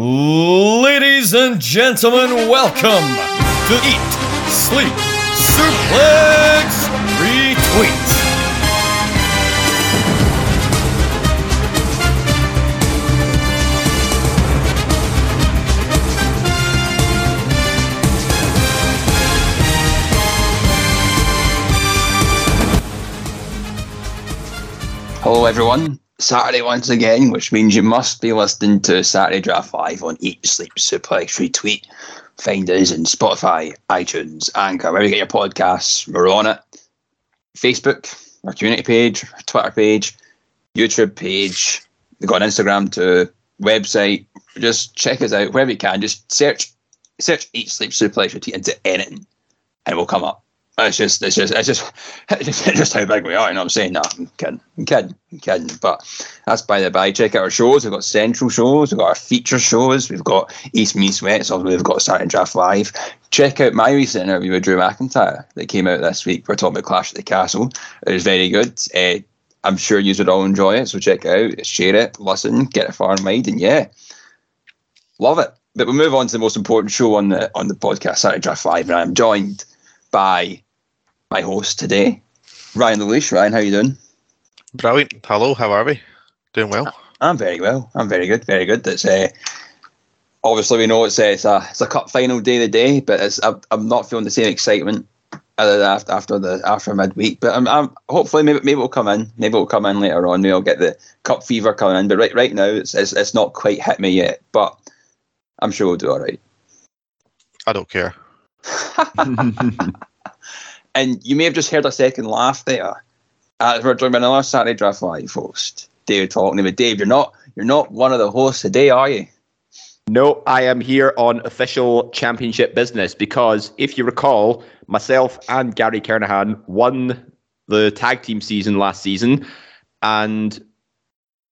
Ladies and gentlemen, welcome to Eat, Sleep, Suplex, Retweet. Hello, everyone. Saturday once again, which means you must be listening to Saturday Draft Live on Eat, Sleep, Suplex, Retweet. Find us in Spotify, iTunes, Anchor, wherever you get your podcasts. We're on it. Facebook, our community page, our Twitter page, YouTube page. We've got an Instagram to website. Just check us out wherever you can. Just search, search Eat, Sleep, Suplex, Retweet into anything, and we'll come up. It's just, it's just, it's just, it's just, how big we are. You know what I'm saying? No, I'm kidding, I'm kidding, I'm kidding. But that's by the by. Check out our shows. We've got central shows. We've got our feature shows. We've got East Meets West. Obviously, we've got Saturday Draft Live. Check out my recent interview with Drew McIntyre that came out this week. We're talking about Clash at the Castle. It was very good. Uh, I'm sure you would all enjoy it. So check it out, share it, listen, get it far and wide, and yeah, love it. But we'll move on to the most important show on the on the podcast, Saturday Draft Live, and I'm joined by my host today, Ryan Leash. Ryan, how you doing? Brilliant. Hello, how are we? Doing well. I'm very well. I'm very good. Very good. It's uh, obviously we know it's, uh, it's a it's a cup final day of the day, but it's I'm, I'm not feeling the same excitement after after the after midweek. But I'm, I'm hopefully maybe maybe it'll come in. Maybe we'll come in later on. Maybe I'll get the cup fever coming in. But right right now it's it's, it's not quite hit me yet. But I'm sure we'll do all right. I don't care. And you may have just heard a second laugh there. Uh, we're by another Saturday Draft Live host, Dave talking about Dave. You're not you're not one of the hosts today, are you? No, I am here on official championship business because if you recall, myself and Gary Kernahan won the tag team season last season. And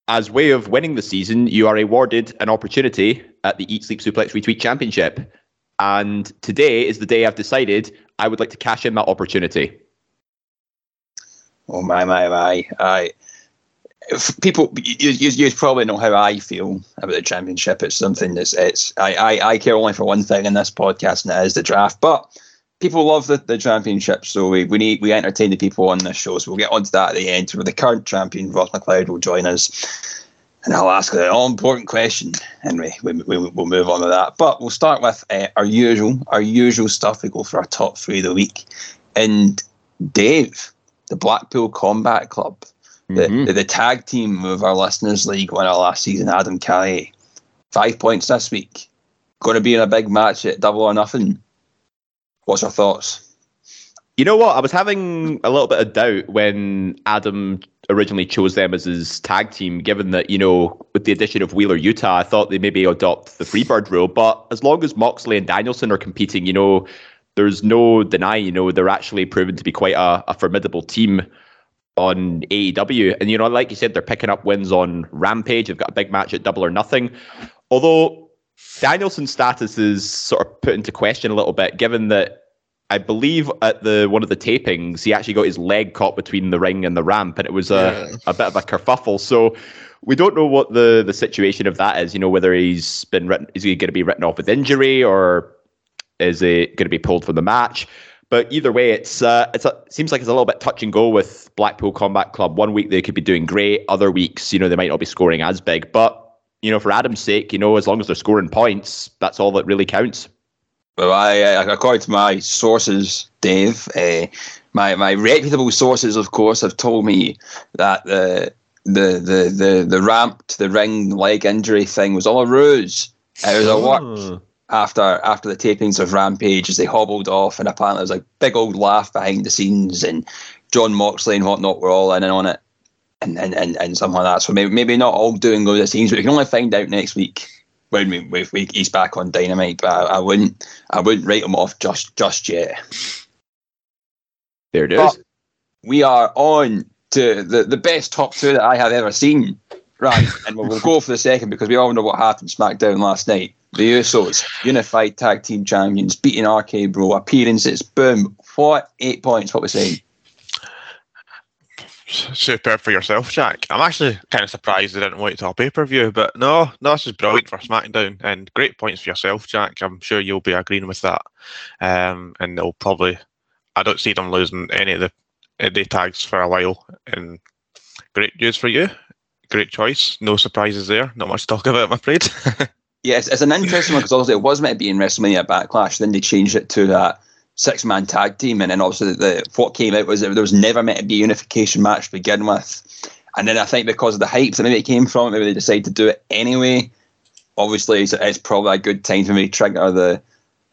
as way of winning the season, you are awarded an opportunity at the Eat Sleep Suplex Retweet Championship. And today is the day I've decided I would like to cash in that opportunity. Oh my my my! I people you, you, you probably know how I feel about the championship. It's something that's it's I, I, I care only for one thing in this podcast, and it is the draft. But people love the, the championship, so we, we need we entertain the people on this show. So we'll get onto that at the end. Where the current champion Ross McLeod will join us, and I'll ask the all important question, and we, we, we will move on to that. But we'll start with uh, our usual our usual stuff. We go for our top three of the week, and Dave, the Blackpool Combat Club Mm-hmm. the, the, tag team of our listeners league winner last season, Adam Callier. Five points this week. Going to be in a big match at double or nothing. What's your thoughts? You know what? I was having a little bit of doubt when Adam originally chose them as his tag team, given that, you know, with the addition of Wheeler Yuta, I thought they maybe adopt the Freebird rule. But as long as Moxley and Danielson are competing, you know, there's no denying, you know, they're actually proven to be quite a, a formidable team on AEW. And, you know, like you said, they're picking up wins on Rampage. They've got a big match at Double or Nothing. Although Danielson's status is sort of put into question a little bit, given that I believe at the one of the tapings, he actually got his leg caught between the ring and the ramp, and it was a, yeah. a bit of a kerfuffle. So we don't know what the, the situation of that is. You know, whether he's been written, is he going to be written off with injury, or is it going to be pulled from the match? But either way, it's uh, it's a, seems like it's a little bit touch and go with Blackpool Combat Club. One week they could be doing great, other weeks, you know, they might not be scoring as big. But you know, for Adam's sake, you know, as long as they're scoring points, that's all that really counts. Well, I, according to my sources, Dave, uh, my my reputable sources, of course, have told me that the the the the the ramp to the ring leg injury thing was all a ruse. It was a work after after the tapings of Rampage as they hobbled off, and apparently there was a big old laugh behind the scenes, and Jon Moxley and whatnot were all in and on it, and and and, and something like that. So maybe maybe not all doing good the scenes, but we can only find out next week when we, we, we he's back on Dynamite. But I, I, wouldn't I wouldn't write him off just just yet. There it is. But we are on to the, the best top two that I have ever seen. Right, and we'll, we'll go for the second because we all know what happened SmackDown last night. The Usos, unified tag team champions, beating RK Bro, appearances, boom. What? Eight points, what we're saying. Superb for yourself, Jack. I'm actually kind of surprised they didn't wait till pay per view, but no, no, this is brilliant for SmackDown and great points for yourself, Jack. I'm sure you'll be agreeing with that. Um, and they'll probably, I don't see them losing any of the day tags for a while. And great news for you. Great choice. No surprises there. Not much to talk about, I'm afraid. Yes, it's an interesting one because obviously it was meant to be in WrestleMania Backlash. Then they changed it to that six man tag team, and then obviously the what came out was that there was never meant to be a unification match to begin with. And then I think because of the hype that maybe it came from, maybe they decided to do it anyway. Obviously, it's, it's probably a good time for me to trigger the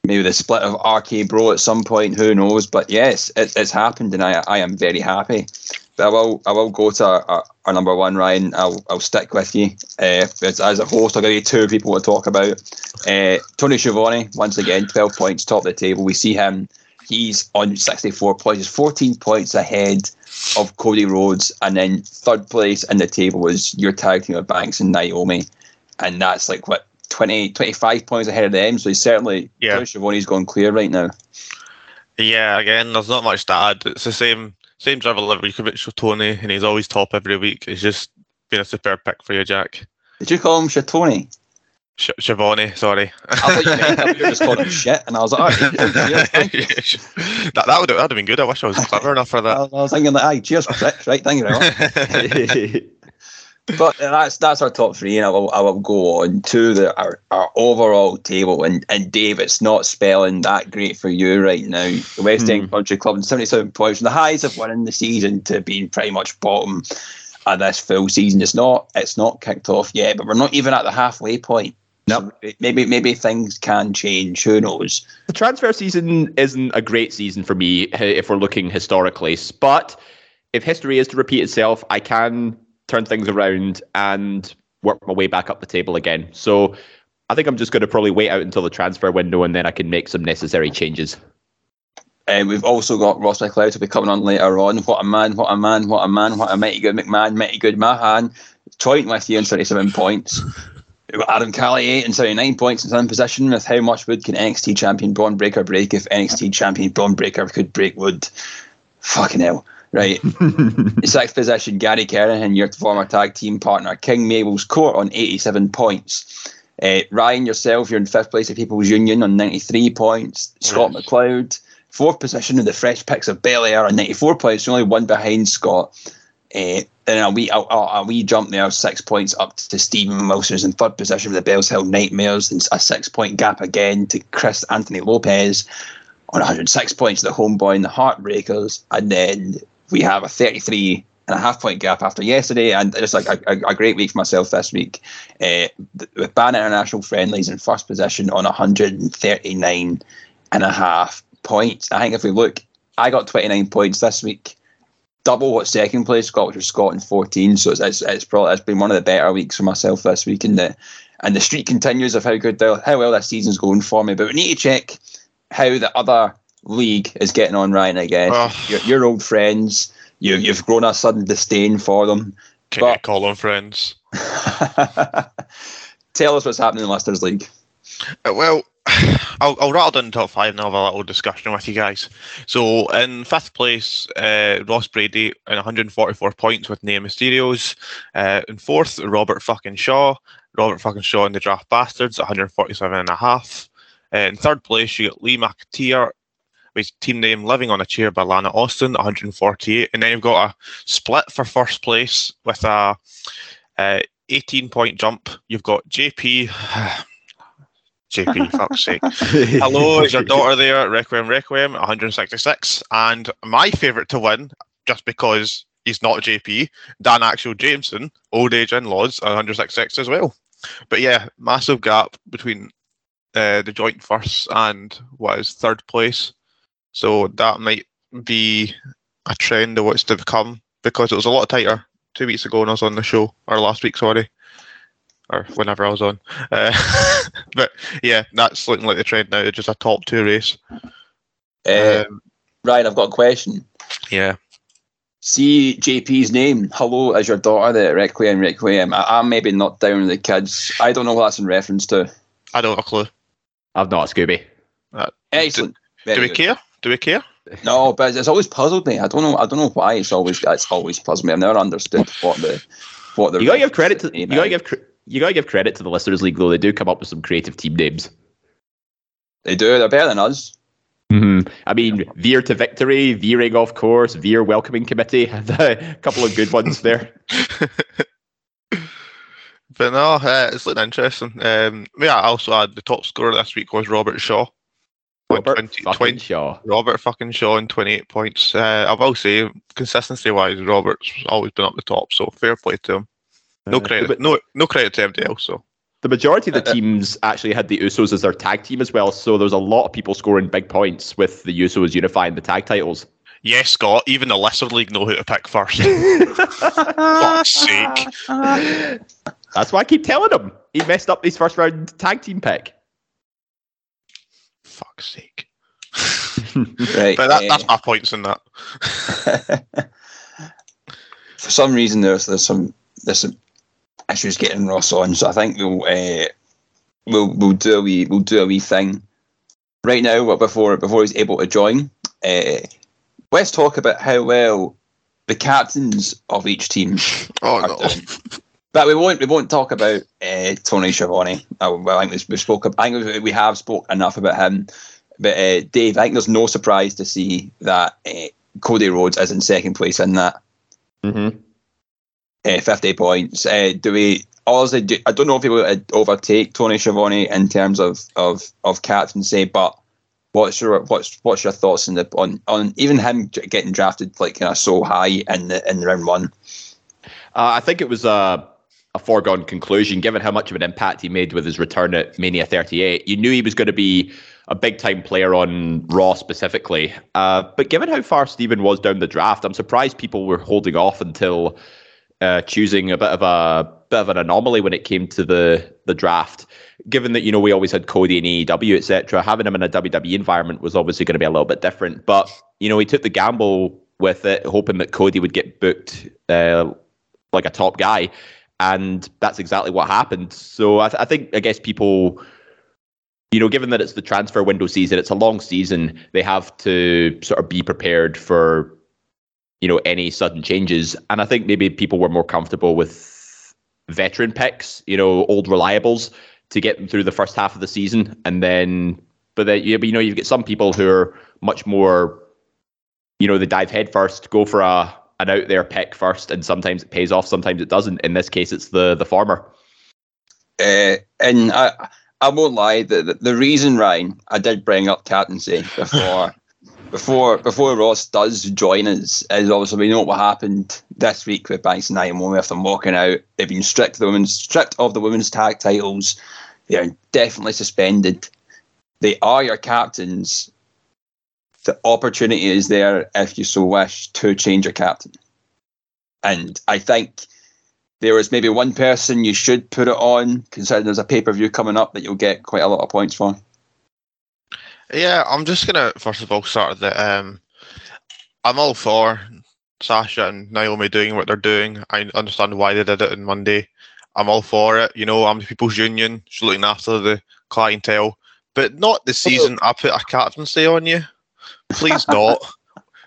maybe the split of RK Bro at some point. Who knows? But yes, it, it's happened, and I I am very happy. But I will I will go to our, our number one, Ryan. I'll I'll stick with you. Uh, as, as a host, I'll give you two people to talk about. Uh, Tony Schiavone, once again, 12 points, top of the table. We see him. He's on 64 points. He's 14 points ahead of Cody Rhodes. And then third place in the table was your tag team of Banks and Naomi. And that's like, what, 20, 25 points ahead of them. So he's certainly, Yeah. Tony Schiavone's gone clear right now. yeah, again, there's not much to add. It's the same same drivel every week with Tony, and he's always top every week. He's just been a superb pick for you, Jack. Did you call him Shatoni? Sh- Schiavone, sorry. I thought you meant I thought you just called him shit. And I was like, all right, cheers, thank that that would that would have been good. I wish I was clever enough for that. I was thinking, like, aye, cheers, pricks, right? Thank you very much. But that's that's our top three, and I will, I will go on to the our, our overall table. And and Dave, it's not spelling that great for you right now. The West End Country Club, and seventy seven points from the highs of winning the season to being pretty much bottom of this full season. It's not it's not kicked off yet, but we're not even at the halfway point. No. So maybe maybe things can change. Who knows? the transfer season isn't a great season for me eh, if we're looking historically. But if history is to repeat itself, I can turn things around and work my way back up the table again. So I think I'm just going to probably wait out until the transfer window and then I can make some necessary changes. And we've also got Ross McLeod to be coming on later on. What a man, what a man, what a man, what a mighty good McMahon, mighty good Mahan. Joint with you on 37 points. Adam Cali 8 and 79 points in seventh position with how much wood can NXT champion Bron Breakker break if NXT champion Bron Breakker could break wood? Fucking hell. Right. Sixth position, Gary Kerrigan, your former tag team partner, King Mabel's Court on 87 points. Uh, Ryan, yourself, you're in fifth place of People's Union on 93 points. Scott McLeod, fourth position in the Fresh Picks of Bel Air on 94 points, only one behind Scott. Uh, then a wee, a, a, a wee jump there, six points up to Stephen Wilson, who's in third position for the Bells Hill Nightmares, and a six point gap again to Chris Anthony Lopez on 106 points the homeboy and the Heartbreakers. And then we have a 33 and a half point gap after yesterday, and just like a, a, a great week for myself this week. Uh, with Ban International Friendlies in first position on 139 and a half points. I think if we look, I got 29 points this week, double what second place got, which was Scott in 14. So it's, it's, it's probably it's been one of the better weeks for myself this week, and the and the streak continues of how good the, how well this season's going for me. But we need to check how the other league is getting on, Ryan. I guess Oh. your, your old friends. You, you've grown a sudden disdain for them. Can But- you call them friends? Tell us what's happening in Leicester's league. Uh, Well, I'll, I'll rattle down the top five and have a little discussion with you guys. So, in fifth place, uh, Ross Brady in 144 points with Nea Mysterios. Uh, in fourth, Robert fucking Shaw. Robert fucking Shaw and the Draft Bastards, 147 and a half. Uh, in third place, you got Lee McAteer with team name Living on a Chair by Lana Austin, 148. And then you've got a split for first place with a uh, 18 point jump. You've got JP. JP, fuck's sake. Hello, is your daughter there? Requiem, Requiem, 166. And my favourite to win, just because he's not JP, Dan Axel Jameson, Old Age In Laws, 166 as well. But yeah, massive gap between uh, the joint first and what is third place. So that might be a trend of what's to come because it was a lot tighter two weeks ago when I was on the show, or last week, sorry, or whenever I was on. Uh, but yeah, that's looking like the trend now. It's just a top two race. Uh, Um, Ryan, I've got a question. yeah. See JP's name. Hello, is your daughter there? Requiem, Requiem. I, I'm maybe not down with the kids. I don't know what that's in reference to. I don't have a clue. I've not a Scooby. Excellent. Do Very we good. care? Do we care? No, but it's always puzzled me. I don't know. I don't know why it's always it's always puzzled me. I've never understood what the what the. You gotta give credit to you gotta give you gotta give credit to the listeners league though. They do come up with some creative team names. They do. They're better than us. Mm-hmm. I mean, veer to victory, veering off course, veer welcoming committee. a couple of good ones there. but no, uh, it's looking interesting. Um, yeah, I also had the top scorer this week was Robert Shaw. Robert 20, fucking 20, Shaw. Robert fucking Shaw in 28 points. Uh, I will say, consistency wise, Robert's always been up the top, so fair play to him. No uh, credit, but, no, no credit to MDL. So the majority of the uh, uh, teams actually had the Usos as their tag team as well, so there's a lot of people scoring big points with the Usos unifying the tag titles. Yes, Scott. Even the lesser league know who to pick first. Fuck's sake. That's why I keep telling him he messed up his first round tag team pick. Fuck's sake. right, but that, uh, that's my points in that. For some reason, there's there's some there's some issues getting Ross on, so I think we'll uh, we'll we'll do a wee we'll do a wee thing right now. But before before he's able to join, uh, let's talk about how well the captains of each team oh, are no. doing. But we won't we won't talk about uh, Tony Schiavone. Uh, well, I think we spoke. I think we have spoke enough about him. But uh, Dave, I think there's no surprise to see that uh, Cody Rhodes is in second place in that. Mm-hmm uh, 50 points. Uh, do we? Honestly, do, I don't know if he will overtake Tony Schiavone in terms of of of captaincy, but what's your what's what's your thoughts on the on on even him getting drafted like kind of so high in the in round one? Uh, I think it was a a foregone conclusion given how much of an impact he made with his return at Mania 38. You knew he was going to be a big time player on Raw specifically, uh, but given how far Stephen was down the draft, I'm surprised people were holding off until uh, choosing a bit of a bit of an anomaly when it came to the the draft. Given that you know we always had Cody in AEW, etc., having him in a WWE environment was obviously going to be a little bit different. But you know he took the gamble with it, hoping that Cody would get booked uh, like a top guy, and that's exactly what happened. So I, th- I think I guess people you know, given that it's the transfer window season, it's a long season, they have to sort of be prepared for you know any sudden changes. And I think maybe people were more comfortable with veteran picks, you know, old reliables to get them through the first half of the season, and then but then you know you get some people who are much more, you know, they dive headfirst, go for a an out there pick first, and sometimes it pays off, sometimes it doesn't. In this case, it's the the former. Uh, and I I won't lie, the, the the reason Ryan I did bring up captaincy before before before Ross does join us, is obviously we know what happened this week with Banks and I Iron with them walking out. They've been stripped of the women's stripped of the women's tag titles. They are definitely suspended. They are your captains. The opportunity is there if you so wish to change your captain. And I think there is maybe one person you should put it on, considering there's a pay per view coming up that you'll get quite a lot of points for. Yeah, I'm just gonna first of all start that um, I'm all for Sasha and Naomi doing what they're doing. I understand why they did it on Monday. I'm all for it. You know, I'm the People's Union, she's looking after the clientele, but not the season I put a captaincy on you. Please not.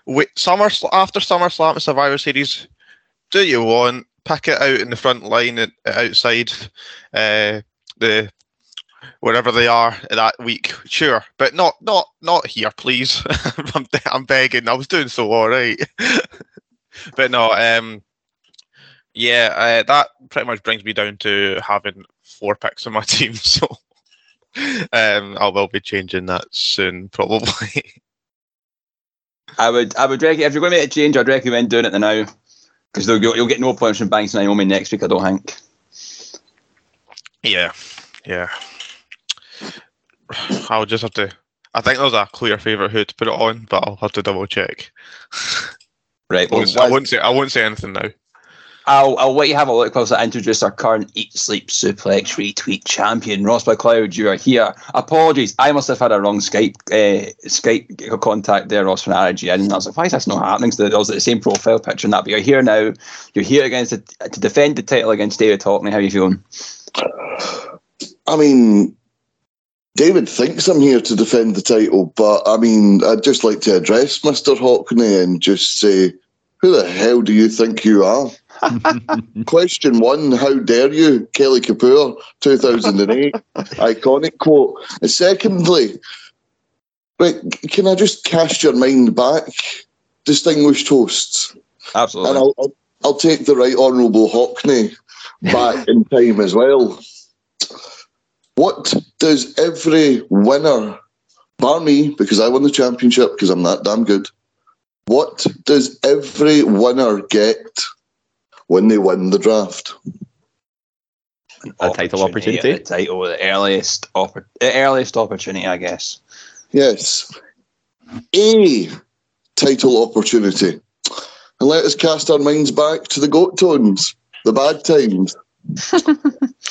Wait, summer after SummerSlam and Survivor Series, do you want pick it out in the front line at, outside uh, the wherever they are that week, sure, but not not not here, please. I'm, I'm begging. I was doing so all right, but no. Um, yeah, uh, that pretty much brings me down to having four picks on my team. So um, I will be changing that soon, probably. I would, I would recommend if you're going to make a change, I'd recommend doing it now because you'll, you'll get no points from Banks and Naomi next week. I don't think. Yeah, yeah. I'll just have to. I think there's a clear favourite who to put it on, but I'll have to double check. Right. Well, I, won't, say. I won't say anything now. I'll, I'll let you have a look whilst I introduce our current Eat Sleep Suplex Retweet champion, Ross McLeod. You are here. Apologies, I must have had a wrong Skype uh, Skype contact there, Ross from RG. And I was like, why is this not happening? So there was the same profile picture and that. But you're here now. You're here against the, to defend the title against David Hockney. How are you feeling? I mean, David thinks I'm here to defend the title, but I mean, I'd just like to address Mr. Hockney and just say, who the hell do you think you are? Question one, how dare you, Kelly Kapoor, 2008, iconic quote. And secondly, right, can I just cast your mind back, distinguished hosts? Absolutely. And I'll, I'll, I'll take the right honourable Hockney back in time as well. What does every winner, bar me, because I won the championship because I'm that damn good, what does every winner get when they win the draft? A title opportunity? The title, the earliest, oppor- earliest opportunity, I guess. Yes, a title opportunity. And let us cast our minds back to the goat tones, the bad times,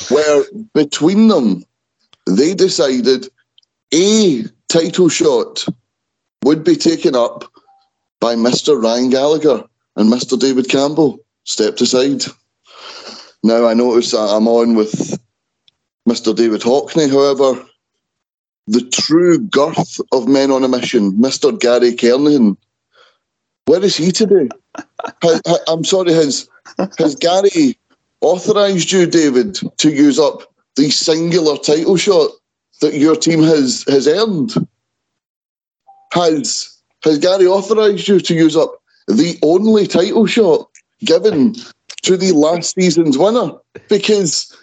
where between them they decided a title shot would be taken up by Mr. Ryan Gallagher and Mr. David Campbell stepped aside. Now I notice that I'm on with Mr. David Hockney, however, the true girth of men on a mission, Mr. Gary Kernahan. Where is he today? Ha- I'm sorry, has has Gary authorised you, David, to use up the singular title shot that your team has has earned? Has has Gary authorised you to use up the only title shot given to the last season's winner? Because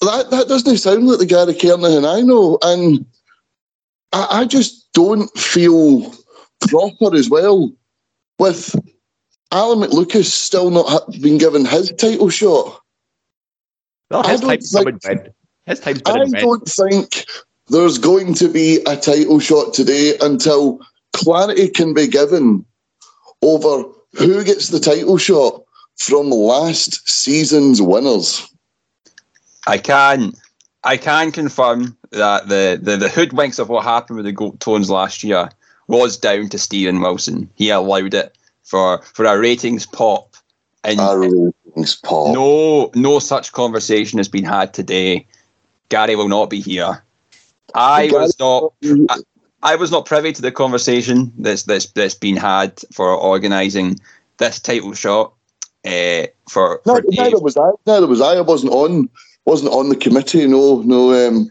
that that doesn't sound like the Gary Kernahan I know, and I, I just don't feel proper as well with Alan McLucas still not ha- been given his title shot. His don't time's think-. His time's been I don't think there's going to be a title shot today until clarity can be given over who gets the title shot from last season's winners. I can, I can confirm that the, the, the hoodwinks of what happened with the Goat Tones last year was down to Stephen Wilson. He allowed it for for a ratings pop, and Our ratings, Paul. no no such conversation has been had today. Gary will not be here. I was not. I was not privy to the conversation that's that's that's been had for organising this title shot. Uh, for No, for neither was I. Neither was I. I wasn't on. Wasn't on the committee. No, no. Um,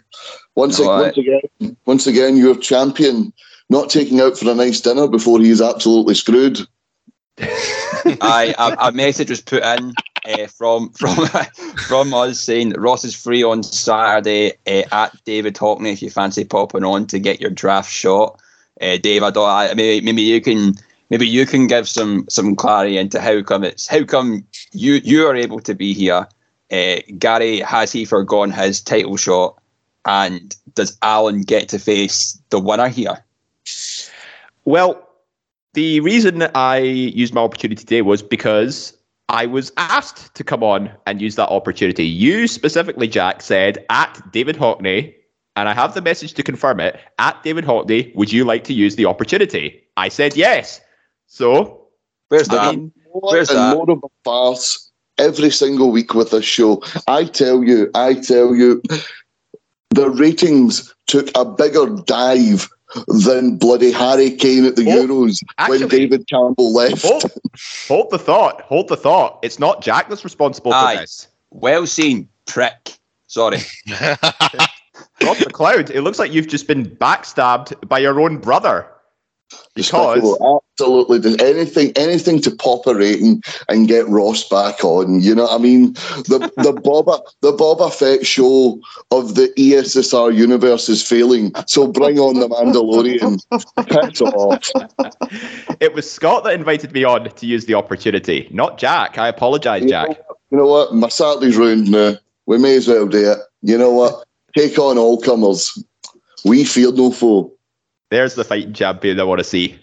once, No, I- once again, once again, your champion not taking out for a nice dinner before he's absolutely screwed. I a, a message was put in uh, from from from us saying Ross is free on Saturday uh, at David Hockney if you fancy popping on to get your draft shot. Uh, Dave, I don't. I, maybe maybe you can maybe you can give some some clarity into how come it's how come you you are able to be here. Uh, Gary has he forgone his title shot, and does Alan get to face the winner here? Well, the reason I used my opportunity today was because I was asked to come on and use that opportunity. You specifically, Jack, said at David Hockney, and I have the message to confirm it. At David Hockney, would you like to use the opportunity? I said yes. So, Where's I that? mean, More Where's and that? more of a farce every single week with this show. I tell you, I tell you, the ratings took a bigger dive than bloody Harry Kane at the Oh, Euros actually- when David Campbell left. hold, hold the thought. Hold the thought. It's not Jack that's responsible for Aye. this. Well seen, prick. Sorry. Drop the cloud. It looks like you've just been backstabbed by your own brother. Because Despicable, absolutely Does anything anything to pop a rating and get Ross back on. You know what I mean? The the Boba the Boba Fett show of the ESSR universe is failing. So bring on the Mandalorian. Piss off. it was Scott that invited me on to use the opportunity, not Jack. I apologize, You Jack. know, you know what? My Saturday's ruined now. We may as well do it. You know what? Take on all comers. We fear no foe. There's the fighting champion I want to see.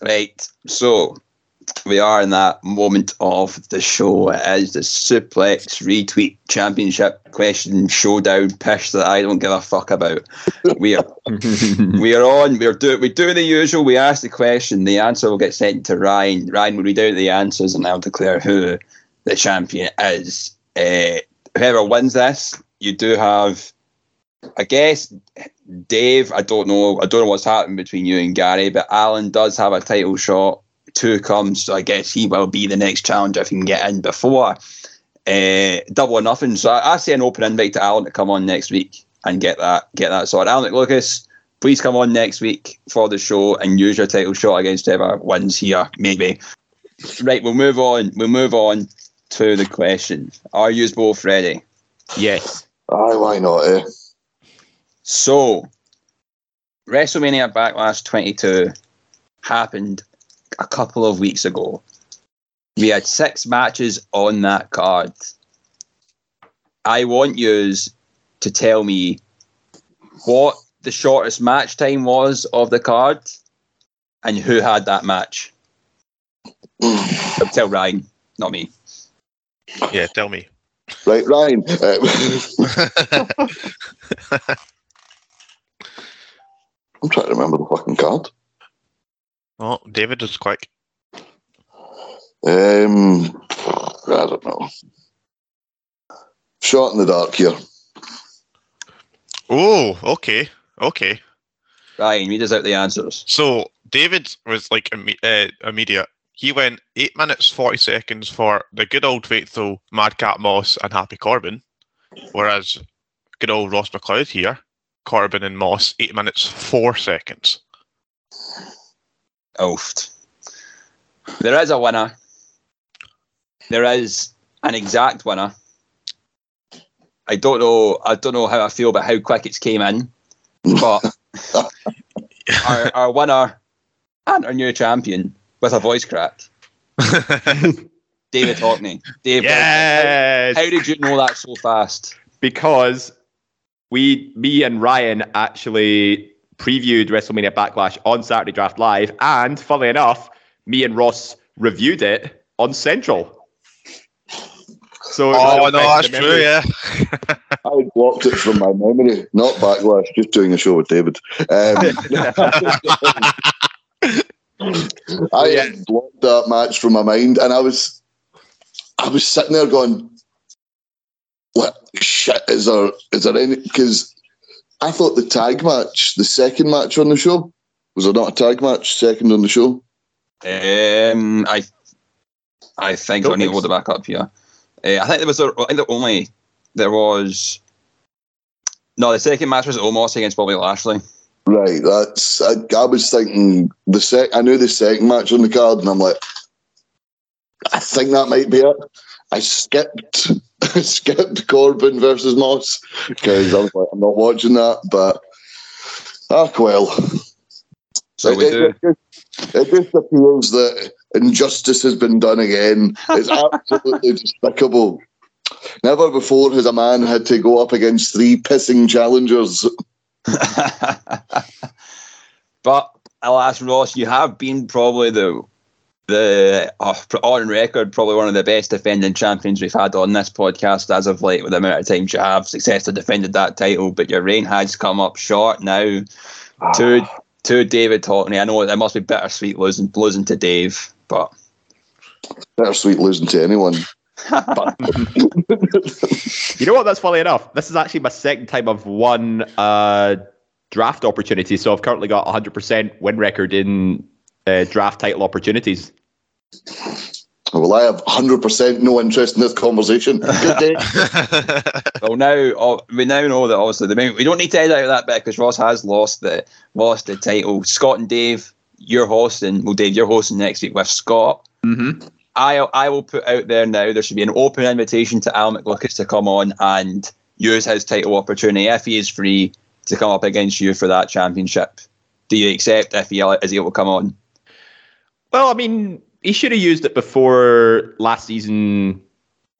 Right. So we are in that moment of the show. It is the suplex retweet championship question showdown pish that I don't give a fuck about. We are we are on. We're do we do the usual. We ask the question. The answer will get sent to Ryan. Ryan will read out the answers and I'll declare who the champion is. Uh, whoever wins this, you do have. I guess Dave, I don't know. I don't know what's happened between you and Gary, but Alan does have a title shot to come, so I guess he will be the next challenger if he can get in before uh, double or nothing. So I, I say an open invite to Alan to come on next week and get that get that sorted. Alan Lucas, please come on next week for the show and use your title shot against whoever wins here, maybe. Right, we'll move on. We'll move on to the question. Are you both ready? Yes. Aye, why not, eh? So, WrestleMania Backlash 22 happened a couple of weeks ago. We had six matches on that card. I want you to tell me what the shortest match time was of the card and who had that match. tell Ryan, not me. Yeah, tell me. Right, Ryan. Uh, I'm trying to remember the fucking card. oh, David is quick. Um, I don't know. Shot in the dark here. Oh, okay, okay. Ryan, read us out the answers. So David was like imme- uh, immediate. He went eight minutes forty seconds for the good old faithful Madcap Moss and Happy Corbin, whereas good old Ross McLeod here, Corbin and Moss eight minutes four seconds. Oofed. There is a winner. There is an exact winner. I don't know. I don't know how I feel about how quick it's came in, but our, our winner and our new champion with a voice crack, David Hockney. Dave, Yes. how, how did you know that so fast? because we, me and Ryan actually previewed WrestleMania Backlash on Saturday Draft Live, and funnily enough, me and Ross reviewed it on Central. So oh no, that's true. Yeah. I blocked it from my memory. Not backlash, just doing a show with David. Um, I Yeah. blocked that match from my mind, and I was, I was sitting there going, "What shit is there? Is there any?" Because I thought the tag match, the second match on the show, was there not a tag match second on the show? Um, I, I think I need to hold it back up here. Uh, I think there was. A, I think the only there was. No, the second match was Omos against Bobby Lashley. Right. That's. I, I was thinking the sec. I knew the second match on the card, and I'm like, I think that might be it. I skipped. Skipped Corbin versus Moss because I was like, I'm not watching that. But ah, well. So we it, do. It, just, it just appears that injustice has been done again. It's absolutely despicable. Never before has a man had to go up against three pissing challengers. but alas, Ross, you have been probably the the uh, on record probably one of the best defending champions we've had on this podcast as of late. With the amount of times you have successfully defended that title, but your reign has come up short now. to to David Hockney. I know it must be bittersweet losing losing to Dave, but Bittersweet losing to anyone. You know what? That's funny enough. This is actually my second time I've won a draft opportunity. So I've currently got a 100% win record in uh, draft title opportunities. Well, I have 100% no interest in this conversation. Good day. well now oh, we now know that obviously the main, we don't need to edit out that bit because Ross has lost the lost the title. Scott and Dave, you're hosting. Well, Dave, you're hosting next week with Scott. Mm-hmm. I I will put out there now. There should be an open invitation to Al McLucas to come on and use his title opportunity if he is free to come up against you for that championship. Do you accept if he is able to come on? Well, I mean, he should have used it before last season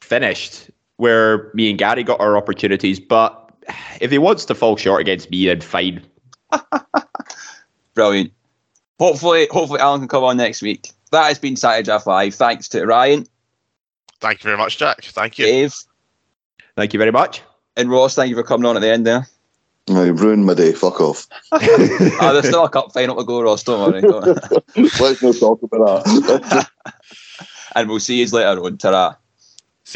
finished, where me and Gary got our opportunities. But if he wants to fall short against me, then fine. Brilliant. Hopefully, hopefully Alan can come on next week. That has been Saturday Draft Live. Thanks to Ryan, Thank you very much, Jack. Thank you. Dave, Thank you very much. and Ross. Thank you for coming on at the end there. No, you've ruined my day. Fuck off. oh, there's still a cup final to go, Ross. Don't worry. Don't- Let's not talk about that. and we'll see you later on. Ta-ra.